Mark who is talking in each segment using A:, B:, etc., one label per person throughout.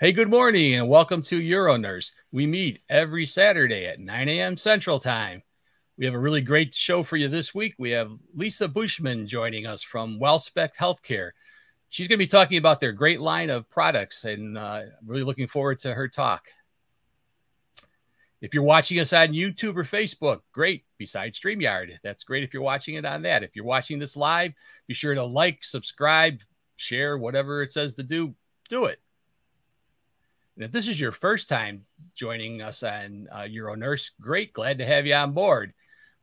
A: Hey, good morning and welcome to EuroNurse. We meet every Saturday at 9 a.m. Central Time. We have a really great show for you this week. We have Lisa Beauchemin joining us from WellSpect Healthcare. She's going to be talking about their great line of products and uh, really looking forward to her talk. If you're watching us on YouTube or Facebook, great. Besides StreamYard, that's great if you're watching it on that. If you're watching this live, be sure to like, subscribe, share, whatever it says to do, do it. And if this is your first time joining us on uh, EuroNurse, great. Glad to have you on board.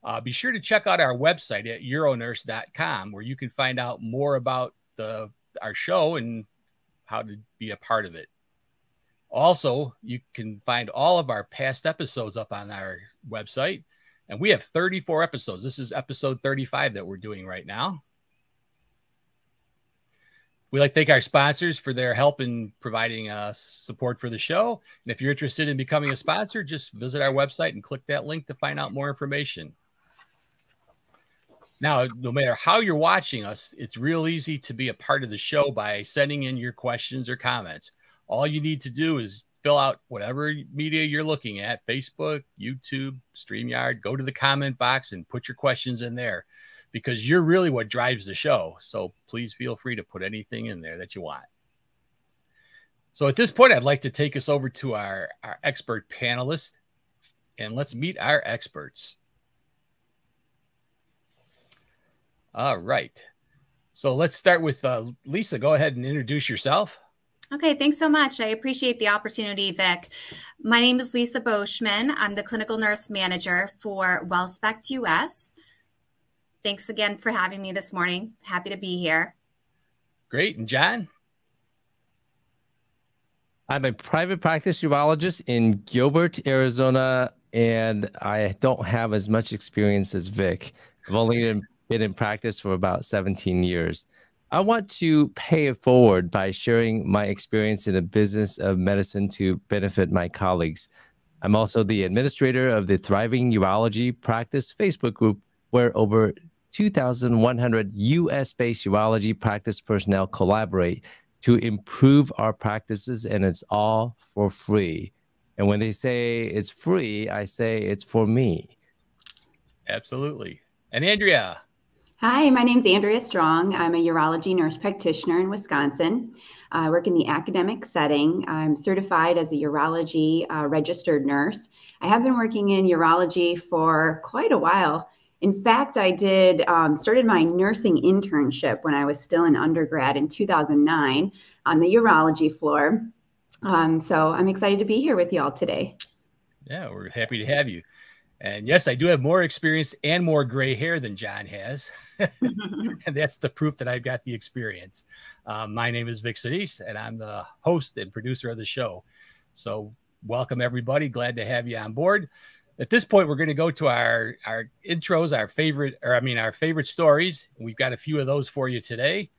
A: Uh, be sure to check out our website at euronurse.com where you can find out more about the our show and how to be a part of it. Also, you can find all of our past episodes up on our website. And we have 34 episodes. This is episode 35 that we're doing right now. We like to thank our sponsors for their help in providing uh, support for the show. And if you're interested in becoming a sponsor, just visit our website and click that link to find out more information. Now, no matter how you're watching us, it's real easy to be a part of the show by sending in your questions or comments. All you need to do is fill out whatever media you're looking at Facebook, YouTube, StreamYard. Go to the comment box and put your questions in there because you're really what drives the show. So please feel free to put anything in there that you want. So at this point, I'd like to take us over to our, our expert panelist and let's meet our experts. All right. So let's start with uh, Lisa. Go ahead and introduce yourself.
B: Okay, thanks so much. I appreciate the opportunity, Vic. My name is Lisa Beauchemin. I'm the clinical nurse manager for WellSpect US. Thanks again for having me this morning. Happy to be here.
A: Great. And John?
C: I'm a private practice urologist in Gilbert, Arizona, and I don't have as much experience as Vic. I've only been in practice for about 17 years. I want to pay it forward by sharing my experience in the business of medicine to benefit my colleagues. I'm also the administrator of the Thriving Urology Practice Facebook group, where over 2,100 US based urology practice personnel collaborate to improve our practices, and it's all for free. And when they say it's free, I say it's for me.
A: Absolutely. And Andrea.
D: Hi, my name is Andrea Strong. I'm a urology nurse practitioner in Wisconsin. I work in the academic setting. I'm certified as a urology uh, registered nurse. I have been working in urology for quite a while. In fact, I did um, started my nursing internship when I was still in undergrad in 2009 on the urology floor. Um, so I'm excited to be here with y'all today.
A: Yeah, we're happy to have you. And yes, I do have more experience and more gray hair than John has. and that's the proof that I've got the experience. Um, my name is Vic Sinise, and I'm the host and producer of the show. So, welcome everybody. Glad to have you on board at this point, we're going to go to our our intros, our favorite, or I mean, our favorite stories. We've got a few of those for you today.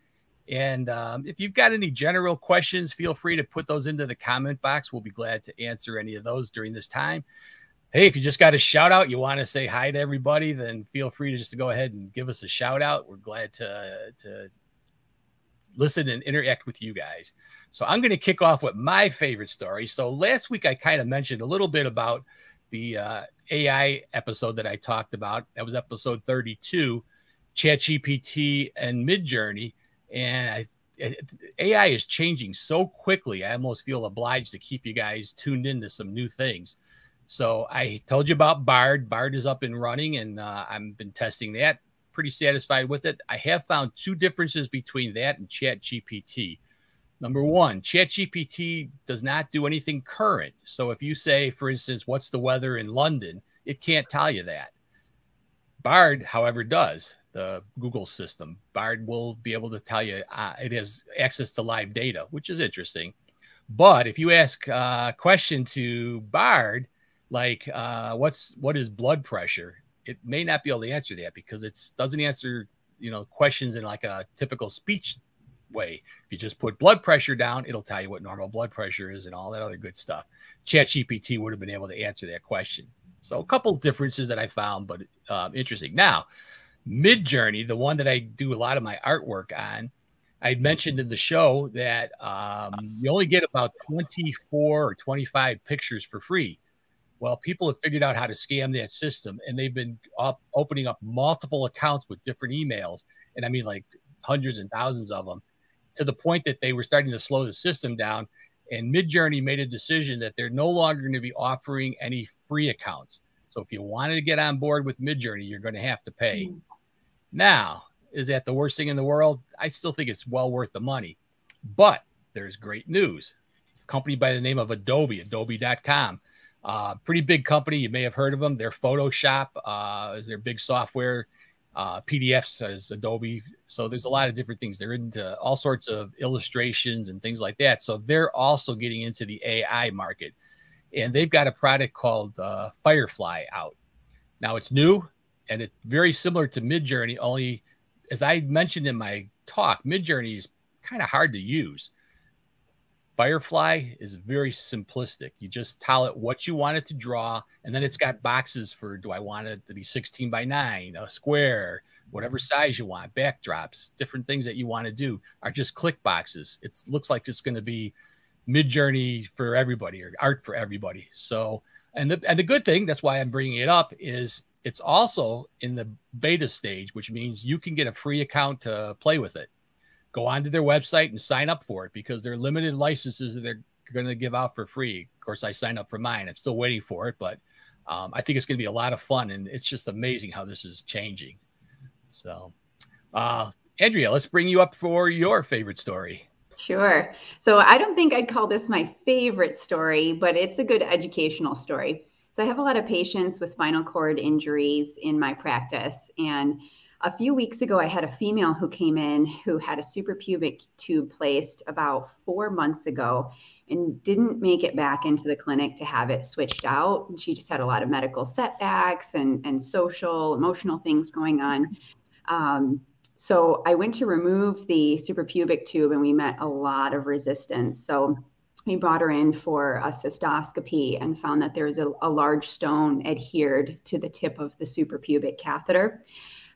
A: And um, if you've got any general questions, feel free to put those into the comment box. We'll be glad to answer any of those during this time. Hey, if you just got a shout out, you want to say hi to everybody, then feel free to just to go ahead and give us a shout out. We're glad to to listen and interact with you guys. So I'm going to kick off with my favorite story. So last week I kind of mentioned a little bit about the uh, AI episode that I talked about. That was episode 32, ChatGPT and Midjourney. And I, AI is changing so quickly. I almost feel obliged to keep you guys tuned into some new things. So I told you about Bard. Bard is up and running, and uh, I've been testing that. Pretty satisfied with it. I have found two differences between that and ChatGPT. Number one, ChatGPT does not do anything current. So if you say, for instance, what's the weather in London, it can't tell you that. Bard, however, does the Google system. Bard will be able to tell you uh, it has access to live data, which is interesting. But if you ask a question to Bard, like uh, what's what is blood pressure, it may not be able to answer that because it doesn't answer you know questions in like a typical speech way. If you just put blood pressure down, it'll tell you what normal blood pressure is and all that other good stuff. ChatGPT would have been able to answer that question. So a couple differences that I found, but um, interesting. Now, Midjourney, the one that I do a lot of my artwork on, I mentioned in the show that um, you only get about 24 or 25 pictures for free. Well, people have figured out how to scam that system, and they've been up, opening up multiple accounts with different emails, and I mean like hundreds and thousands of them, to the point that they were starting to slow the system down. And Midjourney made a decision that they're no longer going to be offering any free accounts. So if you wanted to get on board with Midjourney, you're going to have to pay. Mm. Now, is that the worst thing in the world? I still think it's well worth the money. But there's great news. A company by the name of Adobe, adobe.com. Uh, pretty big company. You may have heard of them. Their Photoshop uh, is their big software. Uh, PDFs as Adobe. So there's a lot of different things. They're into all sorts of illustrations and things like that. So they're also getting into the AI market. And they've got a product called uh, Firefly out. Now it's new and it's very similar to Midjourney, only as I mentioned in my talk, Midjourney is kind of hard to use. Firefly is very simplistic. You just tell it what you want it to draw, and then it's got boxes for do I want it to be 16 by 9, a square, whatever mm-hmm. size you want, backdrops, different things that you want to do are just click boxes. It looks like it's going to be Midjourney for everybody or art for everybody. So, and the, and the good thing, that's why I'm bringing it up, is it's also in the beta stage, which means you can get a free account to play with it. Go onto their website and sign up for it because they're limited licenses that they're going to give out for free. Of course, I signed up for mine. I'm still waiting for it, but um, I think it's going to be a lot of fun. And it's just amazing how this is changing. So, uh, Andrea, let's bring you up for your favorite story.
D: Sure. So I don't think I'd call this my favorite story, but it's a good educational story. So I have a lot of patients with spinal cord injuries in my practice. And a few weeks ago, I had a female who came in who had a suprapubic tube placed about four months ago and didn't make it back into the clinic to have it switched out. She just had a lot of medical setbacks and, and social, emotional things going on. Um, so I went to remove the suprapubic tube and we met a lot of resistance. So we brought her in for a cystoscopy and found that there was a, a large stone adhered to the tip of the suprapubic catheter.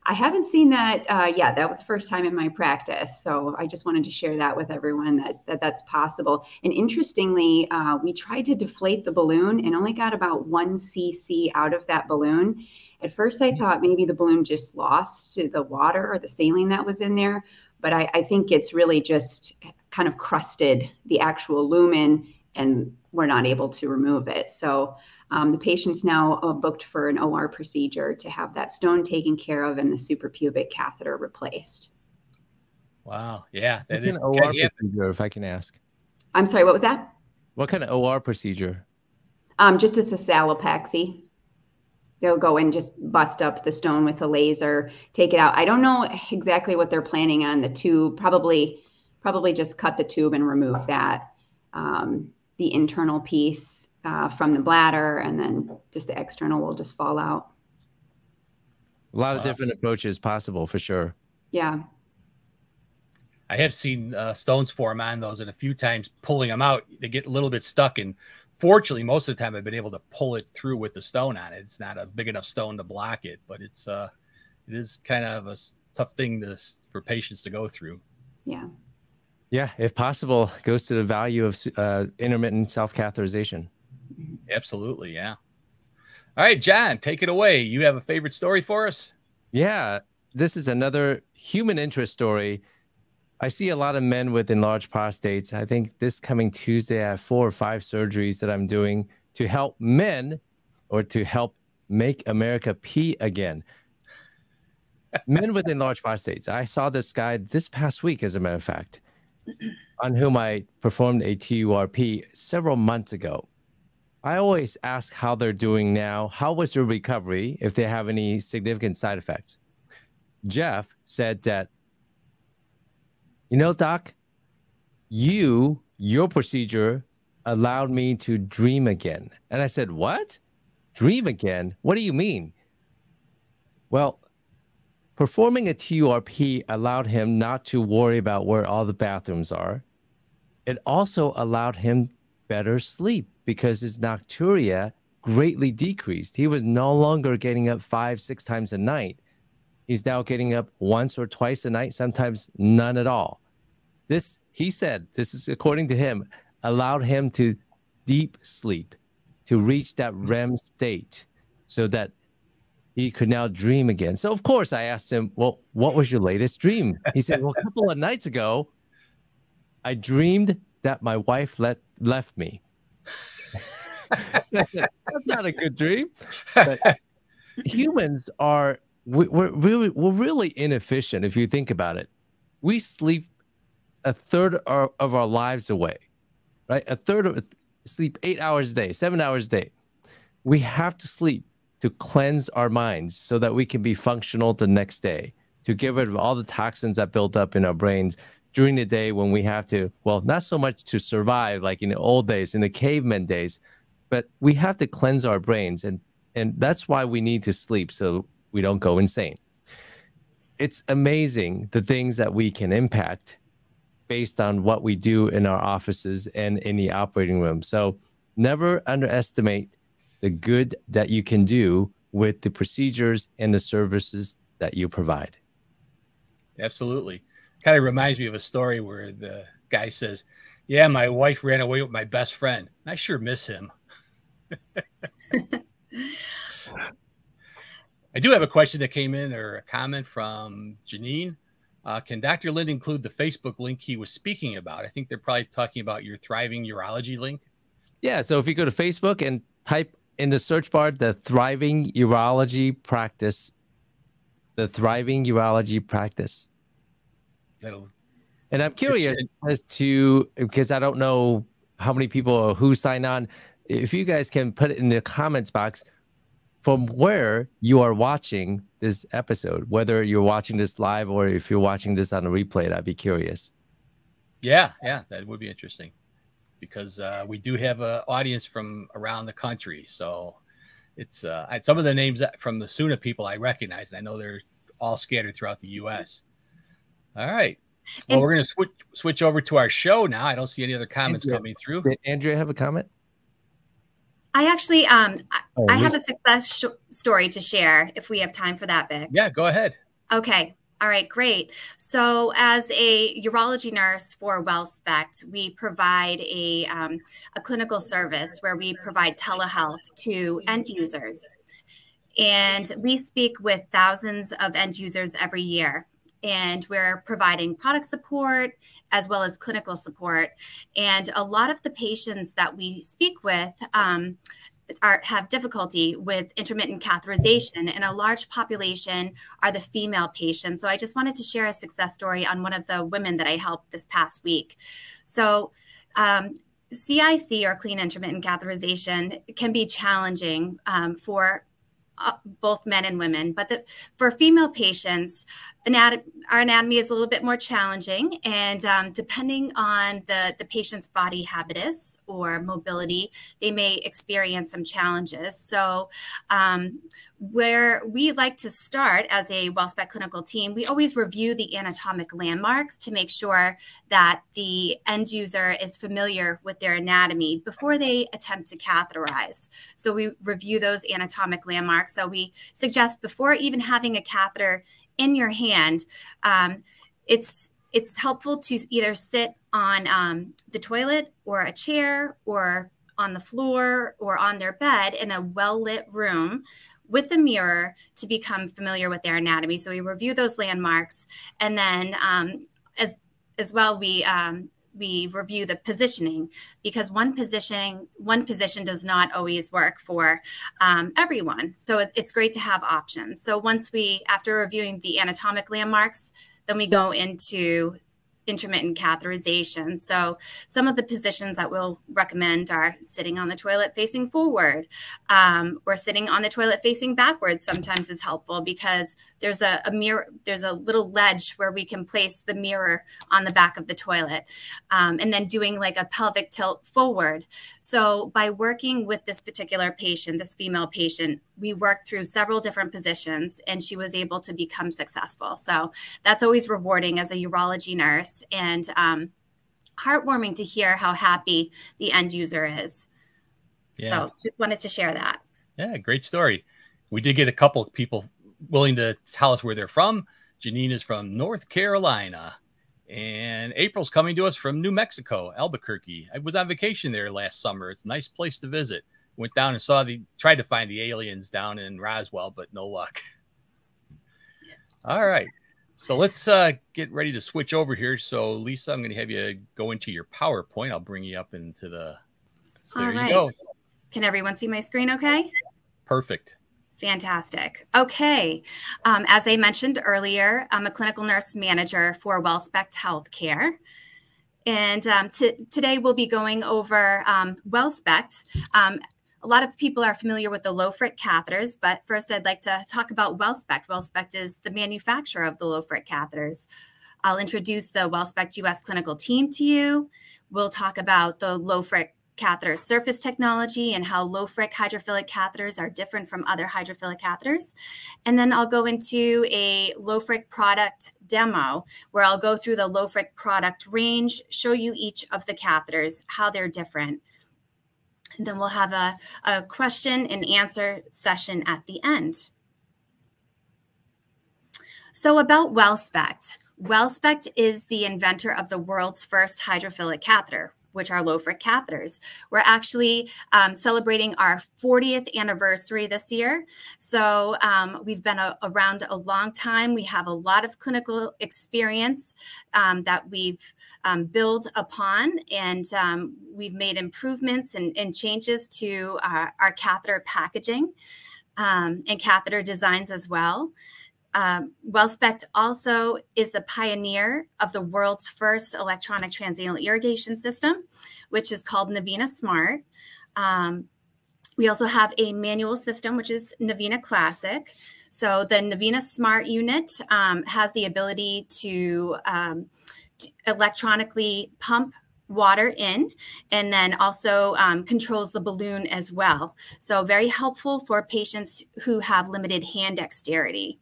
D: I haven't seen that uh, yet. That was the first time in my practice. So I just wanted to share that with everyone that, that that's possible. And interestingly, uh, we tried to deflate the balloon and only got about one cc out of that balloon. At first, I thought maybe the balloon just lost to the water or the saline that was in there. But I, I think it's really just kind of crusted the actual lumen and we're not able to remove it. So um, the patient's now uh, booked for an OR procedure to have that stone taken care of and the suprapubic catheter replaced.
A: Wow. Yeah.
C: That is, an OR procedure, if I can ask.
D: I'm sorry, what was that?
C: What kind of OR procedure?
D: Um, just as a salopexy. They'll go and just bust up the stone with a laser, take it out. I don't know exactly what they're planning on the tube. Probably probably just cut the tube and remove that, um, the internal piece uh, from the bladder, and then just the external will just fall out.
C: A lot of different approaches possible for sure.
D: Yeah.
A: I have seen uh, stones form on those, and a few times pulling them out, they get a little bit stuck. And fortunately, most of the time, I've been able to pull it through with the stone on it. It's not a big enough stone to block it, but it's uh, it is kind of a tough thing to for patients to go through.
D: Yeah.
C: Yeah, if possible, goes to the value of uh, intermittent self catheterization. Mm-hmm.
A: Absolutely, yeah. All right, John, take it away. You have a favorite story for us?
C: Yeah, this is another human interest story. I see a lot of men with enlarged prostates. I think this coming Tuesday, I have four or five surgeries that I'm doing to help men or to help make America pee again. men with enlarged prostates. I saw this guy this past week, as a matter of fact on whom I performed a TURP several months ago. I always ask how they're doing now. How was their recovery? If they have any significant side effects. Jeff said that, you know, doc, you, your procedure allowed me to dream again. And I said, what? Dream again? What do you mean? Well, Performing a TURP allowed him not to worry about where all the bathrooms are. It also allowed him better sleep because his nocturia greatly decreased. He was no longer getting up five, six times a night. He's now getting up once or twice a night, sometimes none at all. This, he said, this is according to him, allowed him to deep sleep, to reach that REM state so that he could now dream again. So, of course, I asked him, Well, what was your latest dream? He said, Well, a couple of nights ago, I dreamed that my wife let, left me. That's not a good dream. But humans are we, are really we're really inefficient if you think about it. We sleep a third of our lives away, right? A third of sleep eight hours a day, seven hours a day. We have to sleep to cleanse our minds so that we can be functional the next day, to get rid of all the toxins that build up in our brains during the day when we have to, well, not so much to survive like in the old days, in the caveman days, but we have to cleanse our brains. And, and that's why we need to sleep so we don't go insane. It's amazing the things that we can impact based on what we do in our offices and in the operating room. So never underestimate the good that you can do with the procedures and the services that you provide.
A: Absolutely kind of reminds me of a story where the guy says, "Yeah, my wife ran away with my best friend. I sure miss him." I do have a question that came in or a comment from Janine. Uh, can Dr. Lind include the Facebook link he was speaking about? I think they're probably talking about your Thriving Urology link.
C: Yeah. So if you go to Facebook and type in the search bar the Thriving Urology Practice, the Thriving Urology Practice, that'll. And I'm curious as to because I don't know how many people who sign on. If you guys can put it in the comments box from where you are watching this episode, whether you're watching this live or if you're watching this on a replay, I'd be curious.
A: Yeah, yeah, that would be interesting because uh, we do have an audience from around the country. So it's uh, some of the names from the SUNA people I recognize. And I know they're all scattered throughout the U.S. All right. Well, and, we're going to switch switch over to our show now. I don't see any other comments Andrea, coming through.
C: Did Andrea have a comment?
B: I actually, um, oh, I have a success sh- story to share if we have time for that, Vic.
A: Yeah, go ahead.
B: Okay. All right, great. So, as a urology nurse for WellSpect, we provide a, um, a clinical service where we provide telehealth to end users. And we speak with thousands of end users every year and we're providing product support as well as clinical support. And a lot of the patients that we speak with um, are, have difficulty with intermittent catheterization, and a large population are the female patients. So I just wanted to share a success story on one of the women that I helped this past week. So um, CIC or clean intermittent catheterization can be challenging um, for uh, both men and women. But the, for female patients, anat- our anatomy is a little bit more challenging, and um, depending on the the patient's body habitus or mobility, they may experience some challenges. So. Um, where we like to start as a WellSpect clinical team, we always review the anatomic landmarks to make sure that the end user is familiar with their anatomy before they attempt to catheterize. So we review those anatomic landmarks. So we suggest before even having a catheter in your hand, um, it's it's helpful to either sit on um, the toilet or a chair or on the floor or on their bed in a well lit room with the mirror to become familiar with their anatomy. So we review those landmarks, and then um, as as well we um, we review the positioning because one positioning one position does not always work for um, everyone. So it, it's great to have options. So once we after reviewing the anatomic landmarks then we go into intermittent catheterization. So some of the positions that we'll recommend are sitting on the toilet facing forward. Um, or sitting on the toilet facing backwards sometimes is helpful because there's a, a, mirror, there's a little ledge where we can place the mirror on the back of the toilet um, and then doing like a pelvic tilt forward. So by working with this particular patient, this female patient, we worked through several different positions and she was able to become successful. So that's always rewarding as a urology nurse and um, heartwarming to hear how happy the end user is. Yeah. So just wanted to share that.
A: Yeah, great story. We did get a couple people willing to tell us where they're from. Janine is from North Carolina. And April's coming to us from New Mexico, Albuquerque. I was on vacation there last summer. It's a nice place to visit. Went down and saw the, tried to find the aliens down in Roswell, but no luck. All right. So let's uh, get ready to switch over here. So Lisa, I'm going to have you go into your PowerPoint. I'll bring you up into the.
B: There you go. Can everyone see my screen okay?
A: Perfect.
B: Fantastic. Okay. Um, as I mentioned earlier, I'm a clinical nurse manager for WellSpect Healthcare. And um, today we'll be going over um, WellSpect. Um, a lot of people are familiar with the LoFric catheters, but first I'd like to talk about WellSpect. WellSpect is the manufacturer of the LoFric catheters. I'll introduce the WellSpect US clinical team to you. We'll talk about the LoFric catheter surface technology and how LoFric hydrophilic catheters are different from other hydrophilic catheters. And then I'll go into a LoFric product demo where I'll go through the LoFric product range, show you each of the catheters, how they're different. And then we'll have a, a question and answer session at the end. So about WellSpect. WellSpect is the inventor of the world's first hydrophilic catheter, which are LoFric catheters. We're actually um, celebrating our 40th anniversary this year. So um, we've been a, around a long time. We have a lot of clinical experience um, that we've um, built upon, and um, we've made improvements and, and changes to our, uh, our catheter packaging um, and catheter designs as well. Um, WellSpect also is the pioneer of the world's first electronic transanal irrigation system, which is called Navina Smart. Um, we also have a manual system, which is Navina Classic. So the Navina Smart unit um, has the ability to, um, to, electronically pump water in and then also um, controls the balloon as well. So very helpful for patients who have limited hand dexterity.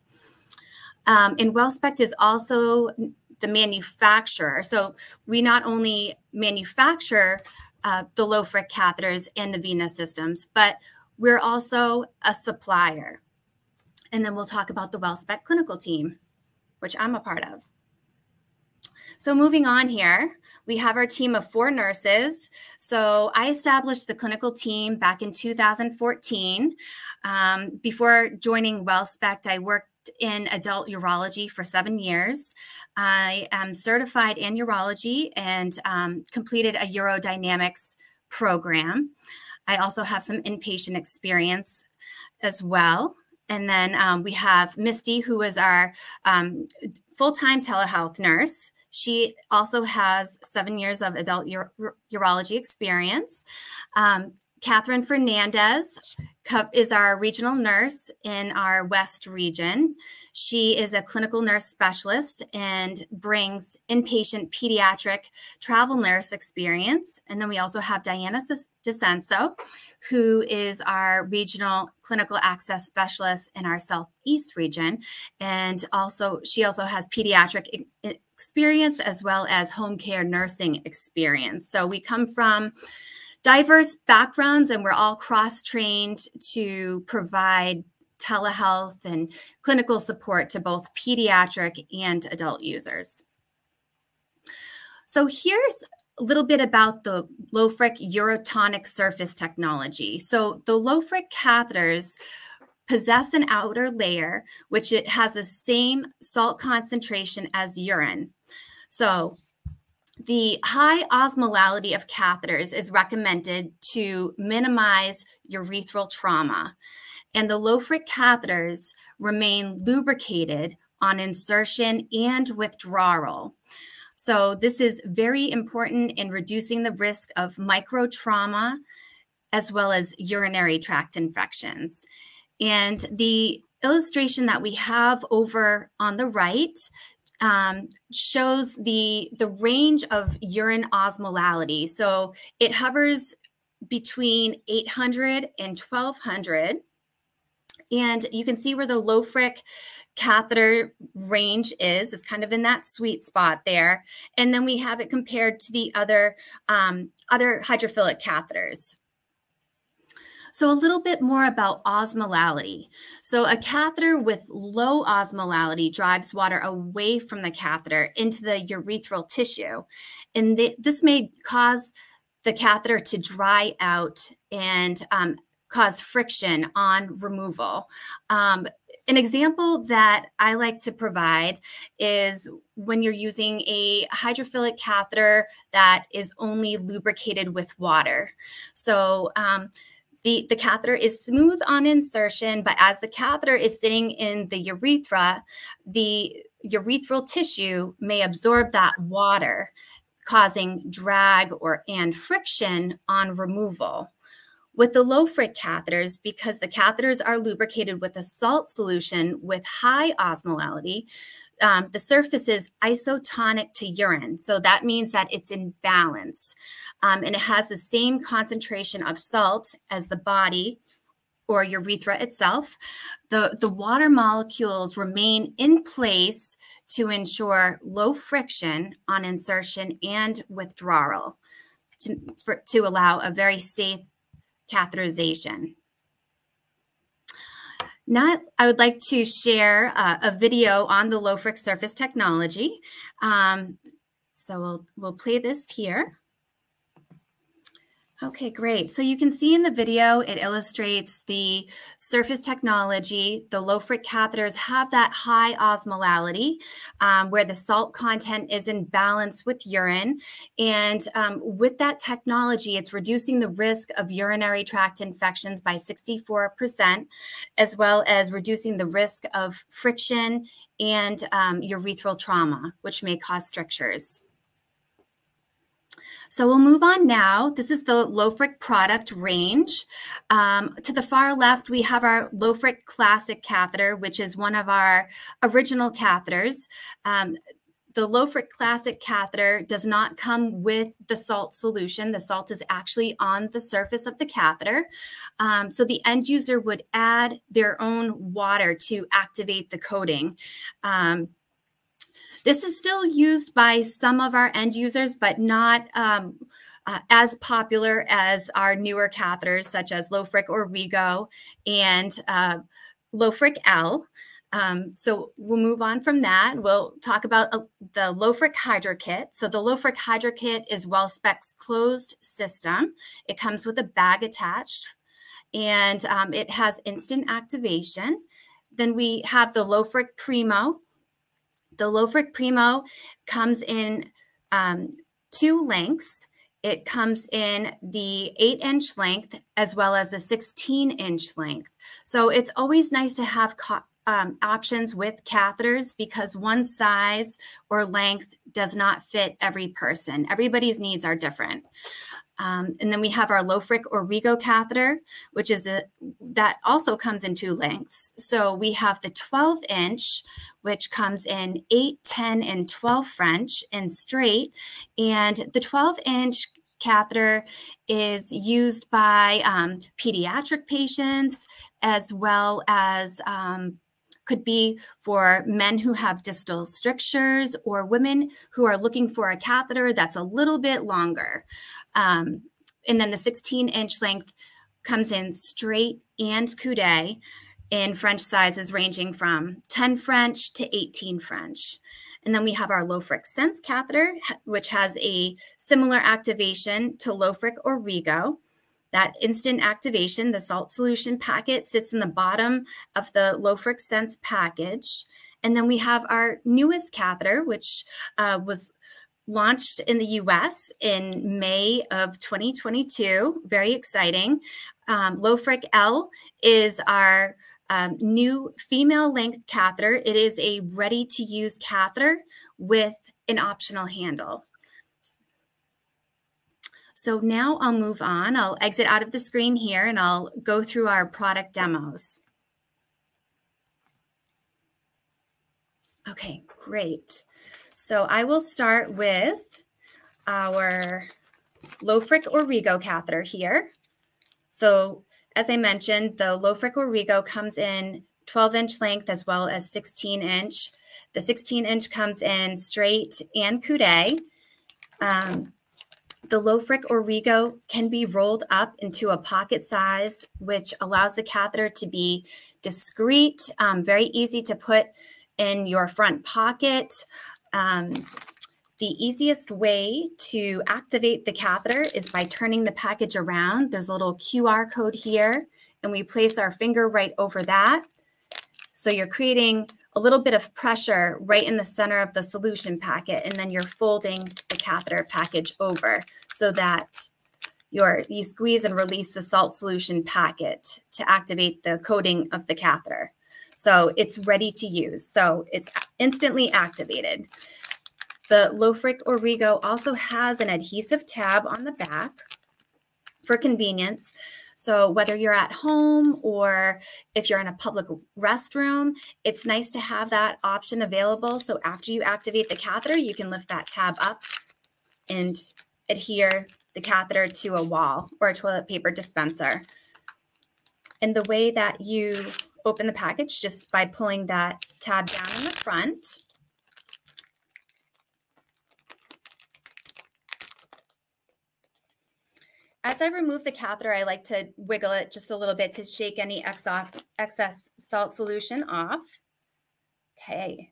B: Um, and WellSpect is also the manufacturer. So we not only manufacture uh, the LoFric catheters and Navina systems, but we're also a supplier. And then we'll talk about the WellSpect clinical team, which I'm a part of. So moving on here, we have our team of four nurses. So I established the clinical team back in 2014. Um, before joining WellSpect, I worked in adult urology for seven years. I am certified in urology and um, completed a urodynamics program. I also have some inpatient experience as well. And then um, we have Misty, who is our um, full time telehealth nurse. She also has seven years of adult ur urology experience. Um, Catherine Fernandez is our regional nurse in our West region. She is a clinical nurse specialist and brings inpatient pediatric travel nurse experience. And then we also have Diana DeCenso, who is our regional clinical access specialist in our Southeast region. And also, she also has pediatric experience as well as home care nursing experience. So we come from diverse backgrounds and we're all cross trained to provide telehealth and clinical support to both pediatric and adult users. So here's a little bit about the LoFric urotonic surface technology. So the LoFric catheters possess an outer layer which it has the same salt concentration as urine. So the high osmolality of catheters is recommended to minimize urethral trauma, and the LoFric catheters remain lubricated on insertion and withdrawal. So, this is very important in reducing the risk of micro trauma as well as urinary tract infections. And the illustration that we have over on the right um, shows the the range of urine osmolality. So it hovers between 800 and 1200. And you can see where the LoFric catheter range is. It's kind of in that sweet spot there. And then we have it compared to the other, um, other hydrophilic catheters. So, a little bit more about osmolality. So, a catheter with low osmolality drives water away from the catheter into the urethral tissue. And th this may cause the catheter to dry out and um, cause friction on removal. Um, an example that I like to provide is when you're using a hydrophilic catheter that is only lubricated with water. So, um, the, the catheter is smooth on insertion, but as the catheter is sitting in the urethra, the urethral tissue may absorb that water, causing drag or and friction on removal. With the LoFric catheters, because the catheters are lubricated with a salt solution with high osmolality, um, the surface is isotonic to urine. So that means that it's in balance. Um, and it has the same concentration of salt as the body or urethra itself. The, the water molecules remain in place to ensure low friction on insertion and withdrawal to, for, to allow a very safe catheterization. Now, I would like to share uh, a video on the LoFric surface technology. Um, so we'll, we'll play this here. Okay, great. So you can see in the video, it illustrates the surface technology. The LoFric catheters have that high osmolality um, where the salt content is in balance with urine. And um, with that technology, it's reducing the risk of urinary tract infections by 64%, as well as reducing the risk of friction and um, urethral trauma, which may cause strictures. So we'll move on now. This is the Lofric product range. Um, to the far left, we have our Lofric Classic catheter, which is one of our original catheters. Um, the Lofric Classic catheter does not come with the salt solution. The salt is actually on the surface of the catheter. Um, so the end user would add their own water to activate the coating. Um, this is still used by some of our end users, but not um, uh, as popular as our newer catheters, such as Lofric Origo and uh, Lofric L. Um, so we'll move on from that. We'll talk about uh, the Lofric Hydro Kit. So the Lofric Hydro Kit is WellSpect's closed system. It comes with a bag attached and um, it has instant activation. Then we have the Lofric Primo, the Lofric Primo comes in um, two lengths. It comes in the eight inch length as well as a 16 inch length. So it's always nice to have um, options with catheters because one size or length does not fit every person. Everybody's needs are different. Um, and then we have our Lofric or Origo catheter, which is a that also comes in two lengths. So we have the 12 inch, which comes in 8, 10, and 12 French and straight. And the 12 inch catheter is used by um, pediatric patients as well as um, could be for men who have distal strictures or women who are looking for a catheter that's a little bit longer. Um, and then the 16 inch length comes in straight and coude in French sizes ranging from 10 French to 18 French. And then we have our Lofric Sense catheter, which has a similar activation to Lofric Origo. That instant activation, the salt solution packet sits in the bottom of the Lofric Sense package. And then we have our newest catheter, which uh, was launched in the US in May of 2022. Very exciting. Um, Lofric L is our um, new female length catheter. It is a ready to use catheter with an optional handle. So now I'll move on. I'll exit out of the screen here and I'll go through our product demos. Okay, great. So I will start with our Lofric Origo catheter here. So as I mentioned, the Lofric Origo comes in 12 inch length as well as 16 inch. The 16 inch comes in straight and coude. Um, The Lofric Origo can be rolled up into a pocket size, which allows the catheter to be discreet, um, very easy to put in your front pocket. Um, the easiest way to activate the catheter is by turning the package around. There's a little QR code here, and we place our finger right over that. So you're creating a little bit of pressure right in the center of the solution packet, and then you're folding the catheter package over so that your you squeeze and release the salt solution packet to activate the coating of the catheter. So it's ready to use. So it's instantly activated. The Lofric Origo also has an adhesive tab on the back for convenience. So whether you're at home or if you're in a public restroom, it's nice to have that option available. So after you activate the catheter, you can lift that tab up and adhere the catheter to a wall or a toilet paper dispenser. And the way that you open the package just by pulling that tab down in the front. As I remove the catheter, I like to wiggle it just a little bit to shake any excess salt solution off. Okay.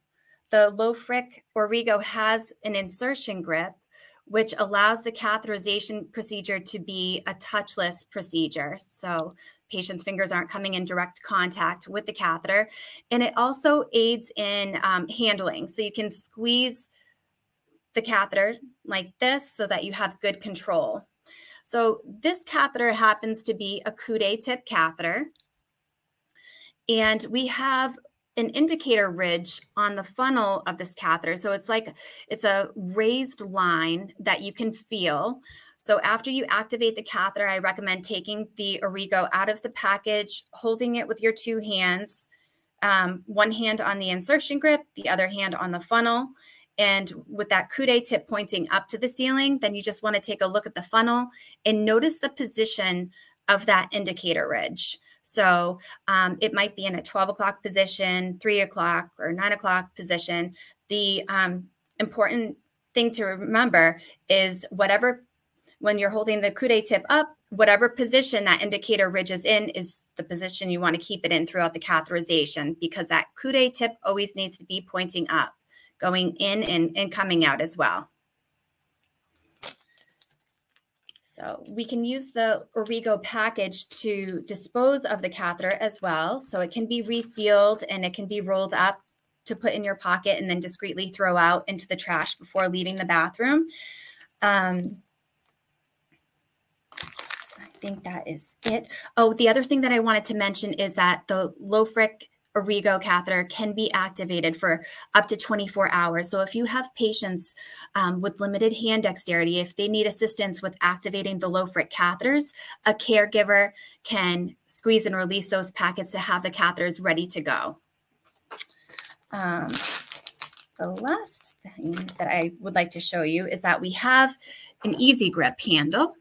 B: The Lofric Origo has an insertion grip, which allows the catheterization procedure to be a touchless procedure. So patient's fingers aren't coming in direct contact with the catheter. And it also aids in um, handling. So you can squeeze the catheter like this so that you have good control. So this catheter happens to be a Coude tip catheter. And we have an indicator ridge on the funnel of this catheter. So it's like it's a raised line that you can feel. So after you activate the catheter, I recommend taking the Origo out of the package, holding it with your two hands, um, one hand on the insertion grip, the other hand on the funnel. And with that Coude tip pointing up to the ceiling, then you just want to take a look at the funnel and notice the position of that indicator ridge. So um, it might be in a 12 o'clock position, three o'clock, or nine o'clock position. The um, important thing to remember is whatever, when you're holding the Coude tip up, whatever position that indicator ridge is in is the position you want to keep it in throughout the catheterization because that Coude tip always needs to be pointing up going in and, and coming out as well. So we can use the Origo package to dispose of the catheter as well. So it can be resealed and it can be rolled up to put in your pocket and then discreetly throw out into the trash before leaving the bathroom. Um, I think that is it. Oh, the other thing that I wanted to mention is that the Lofric Origo catheter can be activated for up to 24 hours. So if you have patients um, with limited hand dexterity, if they need assistance with activating the Lofric catheters, a caregiver can squeeze and release those packets to have the catheters ready to go. Um, the last thing that I would like to show you is that we have an easy grip handle.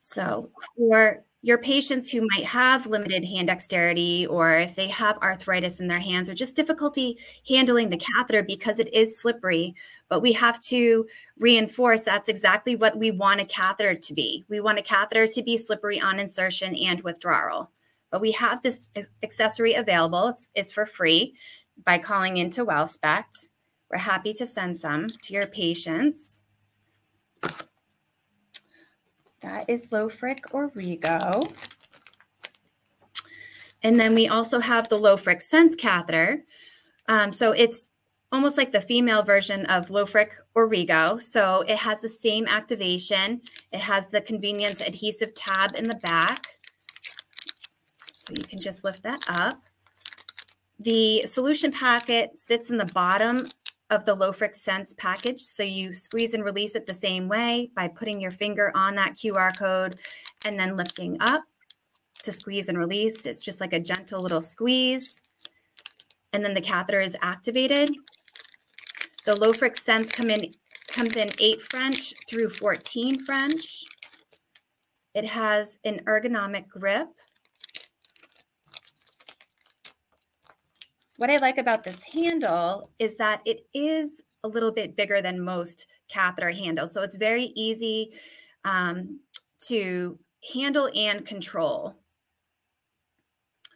B: So for your patients who might have limited hand dexterity or if they have arthritis in their hands or just difficulty handling the catheter because it is slippery. But we have to reinforce that's exactly what we want a catheter to be. We want a catheter to be slippery on insertion and withdrawal. But we have this accessory available. It's, it's for free by calling into wellspect. We're happy to send some to your patients that is Lofric Origo. And then we also have the Lofric Sense catheter. Um, so it's almost like the female version of Lofric Origo. So it has the same activation. It has the convenience adhesive tab in the back. So you can just lift that up. The solution packet sits in the bottom of the Lofric Sense package. So you squeeze and release it the same way by putting your finger on that QR code and then lifting up to squeeze and release. It's just like a gentle little squeeze. And then the catheter is activated. The Lofric Sense come in, comes in 8 French through 14 French. It has an ergonomic grip What I like about this handle is that it is a little bit bigger than most catheter handles. So it's very easy um, to handle and control.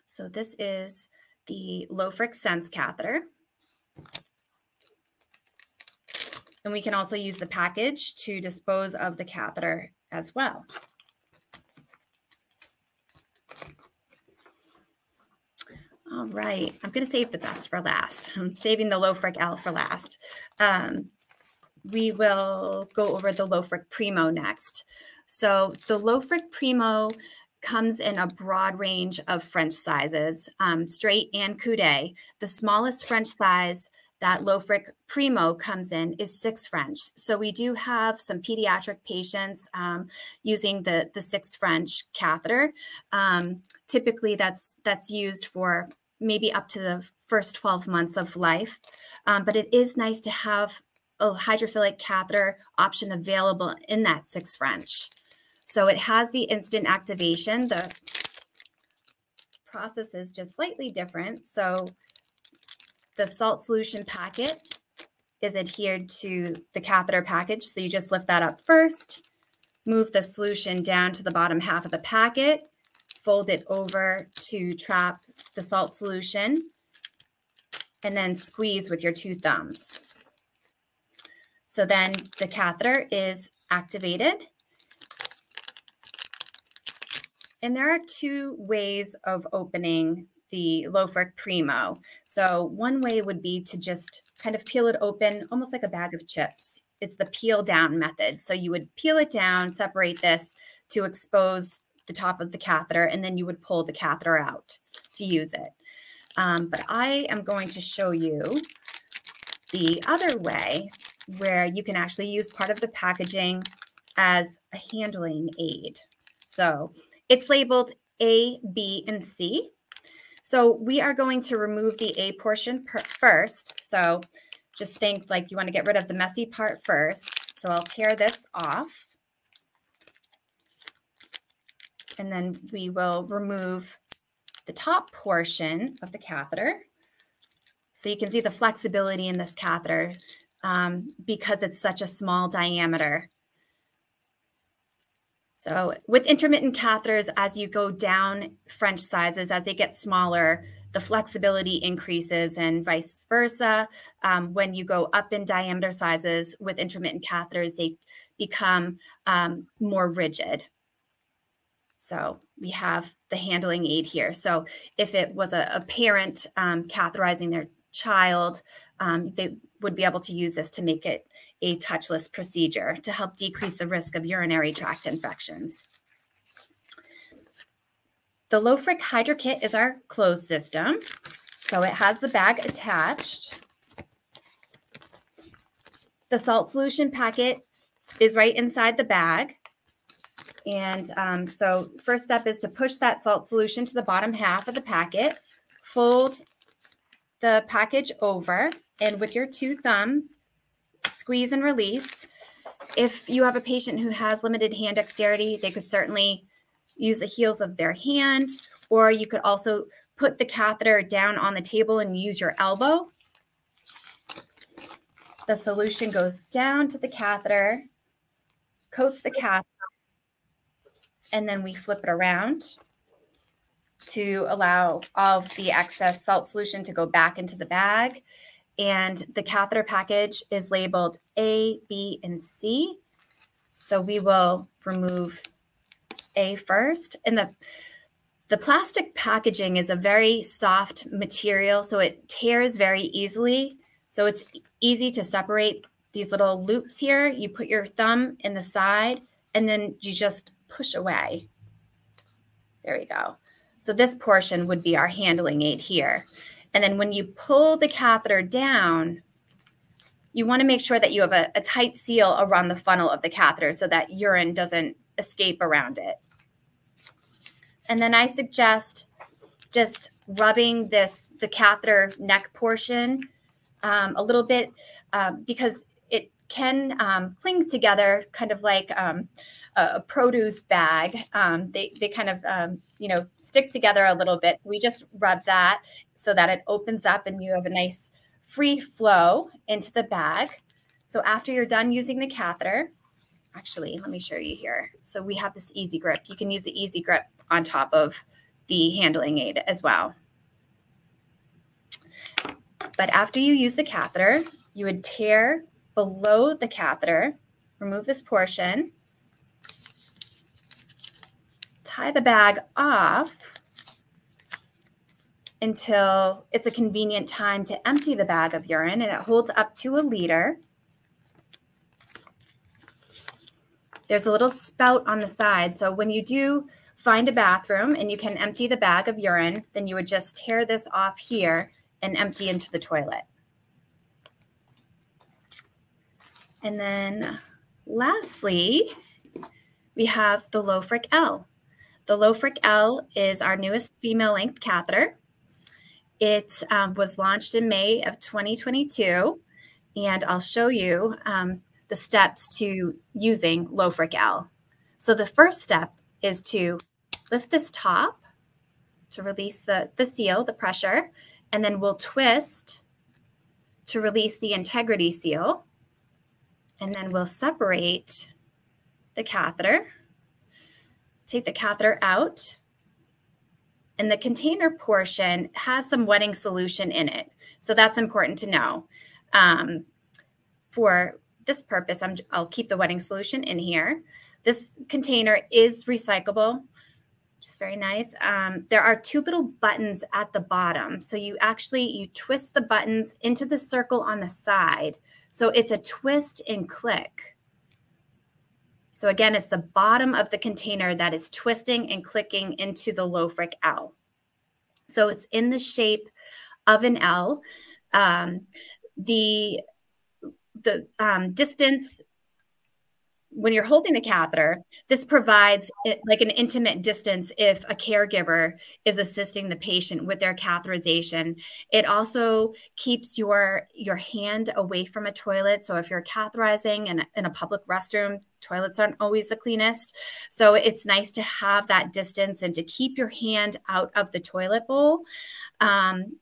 B: So this is the Lofric Sense catheter. And we can also use the package to dispose of the catheter as well. All right, I'm going to save the best for last. I'm saving the Lofric L for last. Um, we will go over the Lofric Primo next. So the Lofric Primo comes in a broad range of French sizes, um, straight and coude. The smallest French size that Lofric Primo comes in is six French. So we do have some pediatric patients um, using the, the six French catheter. Um, typically that's, that's used for maybe up to the first 12 months of life. Um, but it is nice to have a hydrophilic catheter option available in that six French. So it has the instant activation. The process is just slightly different. So the salt solution packet is adhered to the catheter package. So you just lift that up first, move the solution down to the bottom half of the packet, fold it over to trap the salt solution, and then squeeze with your two thumbs. So then the catheter is activated and there are two ways of opening the Lofric Primo. So one way would be to just kind of peel it open, almost like a bag of chips. It's the peel down method. So you would peel it down, separate this to expose the top of the catheter, and then you would pull the catheter out to use it. Um, but I am going to show you the other way where you can actually use part of the packaging as a handling aid. So it's labeled A, B, and C. So we are going to remove the A portion first. So just think like you want to get rid of the messy part first. So I'll tear this off. And then we will remove the top portion of the catheter. So you can see the flexibility in this catheter um, because it's such a small diameter. So with intermittent catheters, as you go down French sizes, as they get smaller, the flexibility increases and vice versa. Um, when you go up in diameter sizes with intermittent catheters, they become um, more rigid. So we have the handling aid here. So if it was a, a parent um, catheterizing their child, um, they would be able to use this to make it a touchless procedure to help decrease the risk of urinary tract infections. The Lofric HydroKit is our closed system. So it has the bag attached. The salt solution packet is right inside the bag. And um, so first step is to push that salt solution to the bottom half of the packet, fold the package over, and with your two thumbs, squeeze and release. If you have a patient who has limited hand dexterity, they could certainly use the heels of their hand, or you could also put the catheter down on the table and use your elbow. The solution goes down to the catheter, coats the catheter, and then we flip it around to allow all of the excess salt solution to go back into the bag and the catheter package is labeled A, B, and C. So we will remove A first. And the, the plastic packaging is a very soft material, so it tears very easily. So it's easy to separate these little loops here. You put your thumb in the side, and then you just push away. There we go. So this portion would be our handling aid here. And then when you pull the catheter down, you want to make sure that you have a, a tight seal around the funnel of the catheter so that urine doesn't escape around it. And then I suggest just rubbing this, the catheter neck portion um, a little bit um, because can um, cling together kind of like um, a produce bag. Um, they, they kind of, um, you know, stick together a little bit. We just rub that so that it opens up and you have a nice free flow into the bag. So after you're done using the catheter, actually, let me show you here. So we have this easy grip. You can use the easy grip on top of the handling aid as well. But after you use the catheter, you would tear below the catheter, remove this portion, tie the bag off until it's a convenient time to empty the bag of urine and it holds up to a liter. There's a little spout on the side. So when you do find a bathroom and you can empty the bag of urine, then you would just tear this off here and empty into the toilet. And then lastly, we have the Lofric L. The Lofric L is our newest female length catheter. It um, was launched in May of 2022, and I'll show you um, the steps to using Lofric L. So the first step is to lift this top to release the, the seal, the pressure, and then we'll twist to release the integrity seal. And then we'll separate the catheter, take the catheter out, and the container portion has some wetting solution in it. So that's important to know. Um, for this purpose, i will keep the wetting solution in here. This container is recyclable, which is very nice. Um, there are two little buttons at the bottom. So you actually, you twist the buttons into the circle on the side. So it's a twist and click. So again, it's the bottom of the container that is twisting and clicking into the Lofric L. So it's in the shape of an L. Um, the the um, distance when you're holding a catheter, this provides it, like an intimate distance if a caregiver is assisting the patient with their catheterization. It also keeps your your hand away from a toilet. So if you're catheterizing in, in a public restroom, toilets aren't always the cleanest. So it's nice to have that distance and to keep your hand out of the toilet bowl. Um,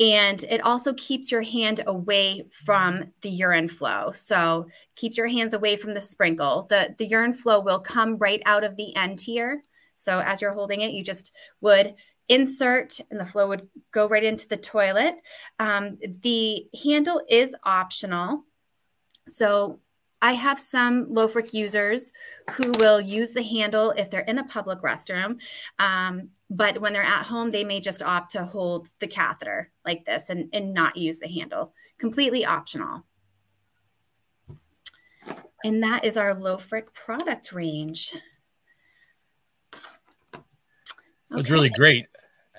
B: and it also keeps your hand away from the urine flow. So keeps your hands away from the sprinkle. The, the urine flow will come right out of the end here. So as you're holding it, you just would insert and the flow would go right into the toilet. Um, the handle is optional. So I have some Lofric users who will use the handle if they're in a public restroom. Um, but when they're at home, they may just opt to hold the catheter like this and, and not use the handle. Completely optional. And that is our Lofric product range.
A: Okay. It's really great.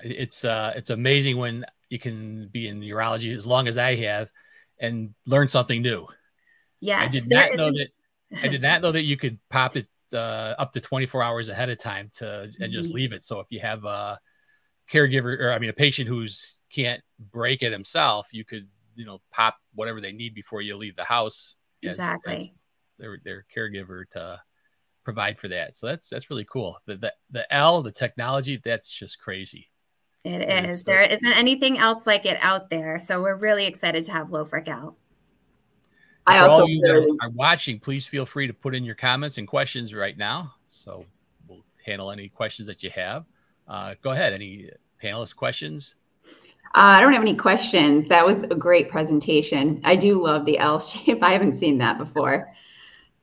A: It's uh, it's amazing when you can be in urology as long as I have and learn something new.
B: Yes,
A: I did not know that. I did not know that you could pop it uh, up to 24 hours ahead of time to and mm-hmm. just leave it. So if you have a caregiver or I mean a patient who's can't break it himself, you could you know pop whatever they need before you leave the house.
B: Exactly. As, as
A: their their caregiver to provide for that. So that's that's really cool. The the, the L, the technology, that's just crazy.
B: It, is. There isn't anything else like it out there. So we're really excited to have Lofric out.
A: I For also all you that are, are watching, please feel free to put in your comments and questions right now. So we'll handle any questions that you have. Uh, go ahead. Any panelist questions?
D: Uh, I don't have any questions. That was a great presentation. I do love the L shape. I haven't seen that before.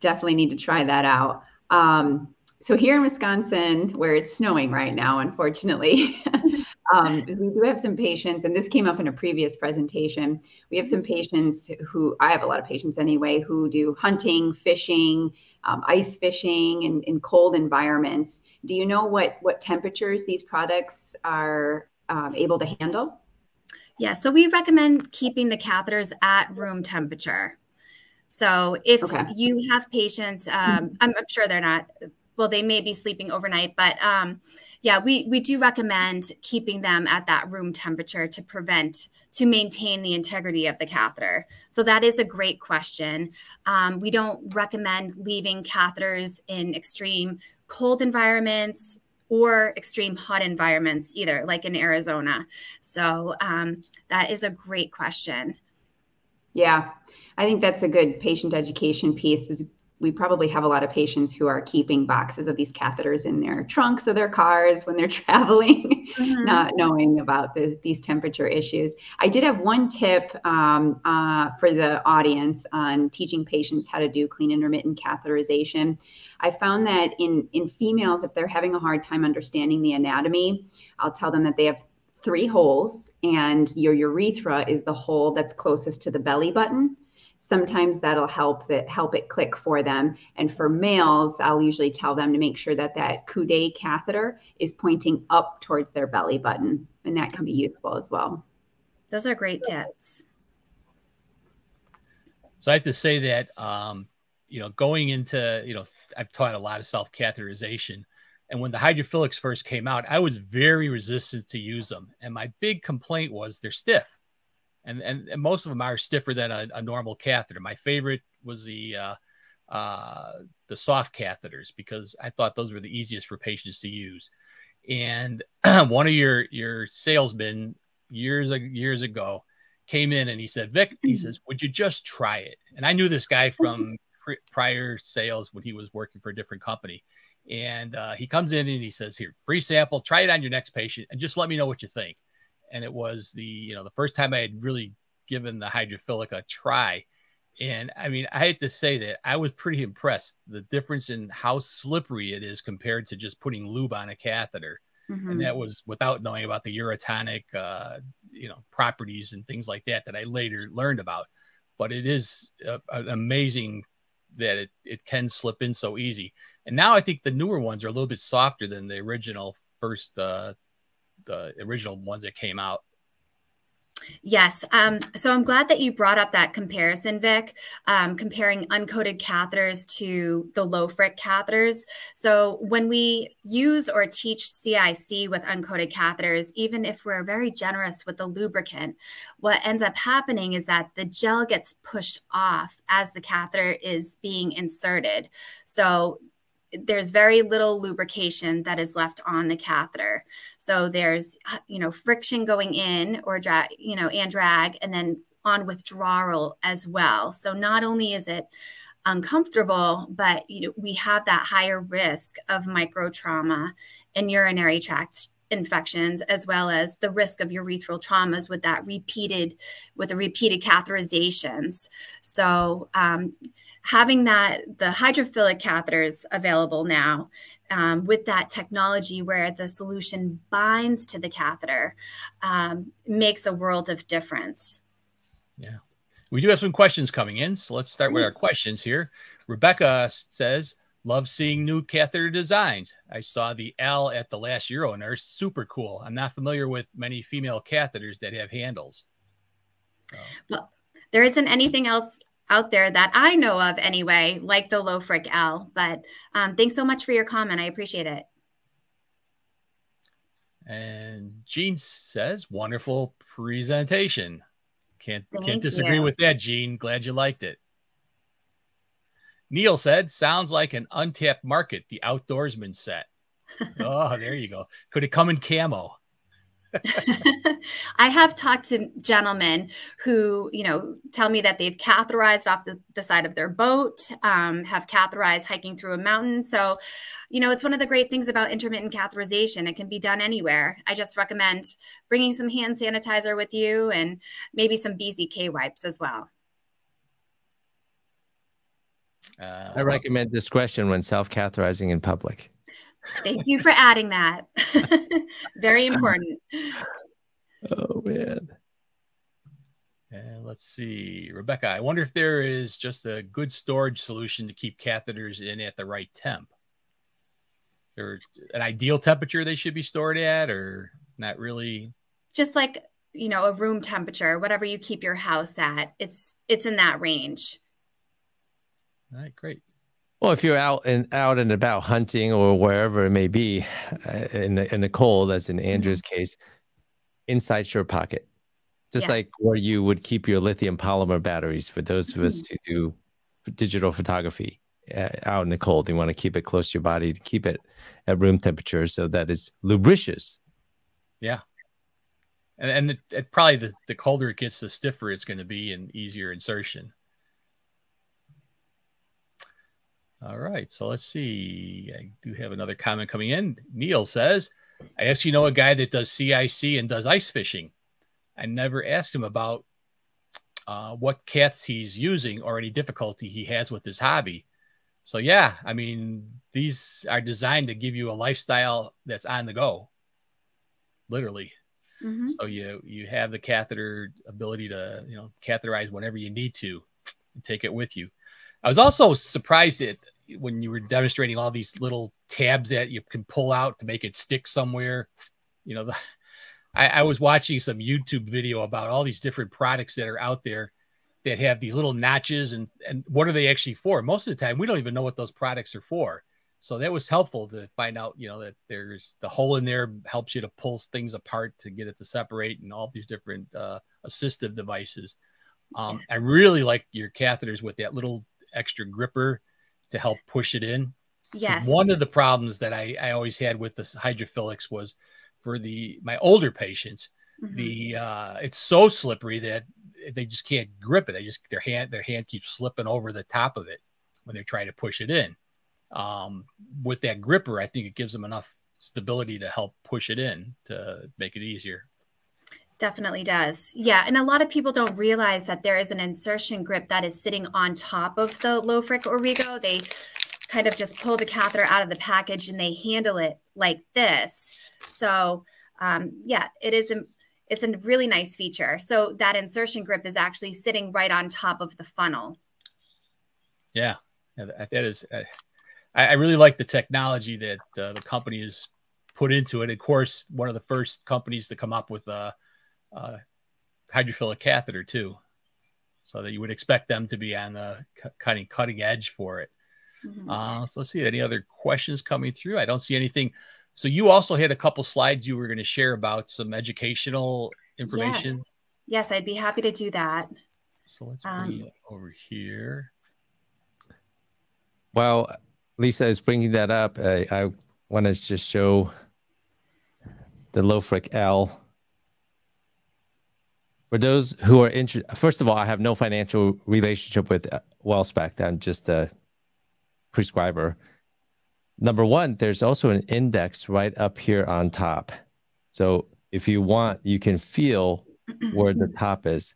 D: Definitely need to try that out. Um, so here in Wisconsin, where it's snowing right now, unfortunately, um, we do have some patients, and this came up in a previous presentation. We have some patients who, I have a lot of patients anyway, who do hunting, fishing, um, ice fishing in, in cold environments. Do you know what, what temperatures these products are um, able to handle?
B: Yeah, so we recommend keeping the catheters at room temperature. So if okay. you have patients, um, I'm, I'm, sure they're not, well, they may be sleeping overnight, but um, yeah, we, we do recommend keeping them at that room temperature to prevent, to maintain the integrity of the catheter. So that is a great question. Um, we don't recommend leaving catheters in extreme cold environments or extreme hot environments either, like in Arizona. So um, that is a great question.
D: Yeah, I think that's a good patient education piece. Was we probably have a lot of patients who are keeping boxes of these catheters in their trunks of their cars when they're traveling, mm-hmm. not knowing about the, these temperature issues. I did have one tip um, uh, for the audience on teaching patients how to do clean intermittent catheterization. I found that in, in females, if they're having a hard time understanding the anatomy, I'll tell them that they have three holes and your urethra is the hole that's closest to the belly button sometimes that'll help that help it click for them. And for males i'll usually tell them to make sure that that coude catheter is pointing up towards their belly button and that can be useful as well.
B: Those are great tips.
A: So i have to say that um, you know going into you know i've taught a lot of self catheterization and when the hydrophilics first came out i was very resistant to use them. And my big complaint was they're stiff and, and, and most of them are stiffer than a, a normal catheter. My favorite was the uh, uh, the soft catheters because I thought those were the easiest for patients to use. And one of your your salesmen years years ago came in and he said, "Vic," he says, "Would you just try it?" And I knew this guy from prior sales when he was working for a different company. And uh, he comes in and he says, "Here, free sample. Try it on your next patient, and just let me know what you think." And it was the you know the first time I had really given the hydrophilic a try. And I mean, I have to say that I was pretty impressed the difference in how slippery it is compared to just putting lube on a catheter. Mm-hmm. And that was without knowing about the urotonic, uh, you know, properties and things like that that I later learned about. But it is uh, amazing that it, it can slip in so easy. And now I think the newer ones are a little bit softer than the original first uh, the original ones that came out.
B: Yes. Um, so I'm glad that you brought up that comparison, Vic, um, comparing uncoated catheters to the Lofric catheters. So when we use or teach CIC with uncoated catheters, even if we're very generous with the lubricant, what ends up happening is that the gel gets pushed off as the catheter is being inserted. So there's very little lubrication that is left on the catheter. So there's, you know, friction going in or drag, you know, and drag, and then on withdrawal as well. So not only is it uncomfortable, but you know, we have that higher risk of micro trauma and urinary tract infections as well as the risk of urethral traumas with that repeated with the repeated catheterizations so um, having that the hydrophilic catheters available now um, with that technology where the solution binds to the catheter um, makes a world of difference.
A: Yeah. We do have some questions coming in. So let's start with our questions here. Rebecca says, Love seeing new catheter designs. I saw the L at the last Euronurse. Super cool. I'm not familiar with many female catheters that have handles.
B: So. Well, there isn't anything else out there that I know of anyway, like the Lofric L. But um, thanks so much for your comment. I appreciate it.
A: And Gene says, wonderful presentation. Can't Thank can't disagree you. with that, Gene. Glad you liked it. Neil said, sounds like an untapped market, the outdoorsman set. oh, there you go. Could it come in camo?
B: I have talked to gentlemen who, you know, tell me that they've catheterized off the, the side of their boat, um, have catheterized hiking through a mountain. So, you know, it's one of the great things about intermittent catheterization. It can be done anywhere. I just recommend bringing some hand sanitizer with you and maybe some BZK wipes as well.
C: Uh, I recommend discretion when self catheterizing in public.
B: Thank you for adding that. Very important.
C: Oh man.
A: And let's see, Rebecca. I wonder if there is just a good storage solution to keep catheters in at the right temp. There's an ideal temperature they should be stored at, or not really?
B: Just like you know, a room temperature, whatever you keep your house at, it's it's in that range.
A: All right, great.
C: Well, if you're out and out and about hunting or wherever it may be, uh, in the, in the cold, as in Andrew's mm-hmm. case, inside your pocket, just yes. like where you would keep your lithium polymer batteries. For those of us mm-hmm. who do digital photography uh, out in the cold, you want to keep it close to your body to keep it at room temperature so that it's lubricious.
A: Yeah. and, and it, it probably the, the colder it gets, the stiffer it's going to be and easier insertion. All right, so let's see. I do have another comment coming in. Neil says, I actually know a guy that does CIC and does ice fishing. I never asked him about uh, what cats he's using or any difficulty he has with his hobby. So, yeah, I mean, these are designed to give you a lifestyle that's on the go, literally. Mm-hmm. So you you have the catheter ability to you know catheterize whenever you need to, and take it with you. I was also surprised at when you were demonstrating all these little tabs that you can pull out to make it stick somewhere. You know, the, I, I was watching some YouTube video about all these different products that are out there that have these little notches and and what are they actually for? Most of the time, we don't even know what those products are for. So that was helpful to find out, you know, that there's the hole in there helps you to pull things apart to get it to separate and all these different uh, assistive devices. Um, yes. I really like your catheters with that little extra gripper to help push it in.
B: Yes.
A: One of the problems that I, I always had with the hydrophilics was for the my older patients, mm-hmm. the uh, it's so slippery that they just can't grip it. They just their hand their hand keeps slipping over the top of it when they're trying to push it in. Um, with that gripper, I think it gives them enough stability to help push it in to make it easier.
B: Definitely does. Yeah. And a lot of people don't realize that there is an insertion grip that is sitting on top of the Lofric Origo. They kind of just pull the catheter out of the package and they handle it like this. So, um, yeah, it is a, it's a really nice feature. So that insertion grip is actually sitting right on top of the funnel.
A: Yeah, that is. Uh, I, I really like the technology that uh, the company has put into it. Of course, one of the first companies to come up with a uh, hydrophilic catheter too, so that you would expect them to be on the cutting cutting edge for it. Mm-hmm. Uh, so let's see any other questions coming through. I don't see anything. So you also had a couple slides you were going to share about some educational information.
B: Yes, yes I'd be happy to do that.
A: So let's bring um, it over here.
C: Well, Lisa is bringing that up. I, I want to just show the Lofric L for those who are interested, first of all, I have no financial relationship with uh, WellSpec. WellSpect. I'm just a prescriber. Number one, there's also an index right up here on top. So if you want, you can feel where the top is.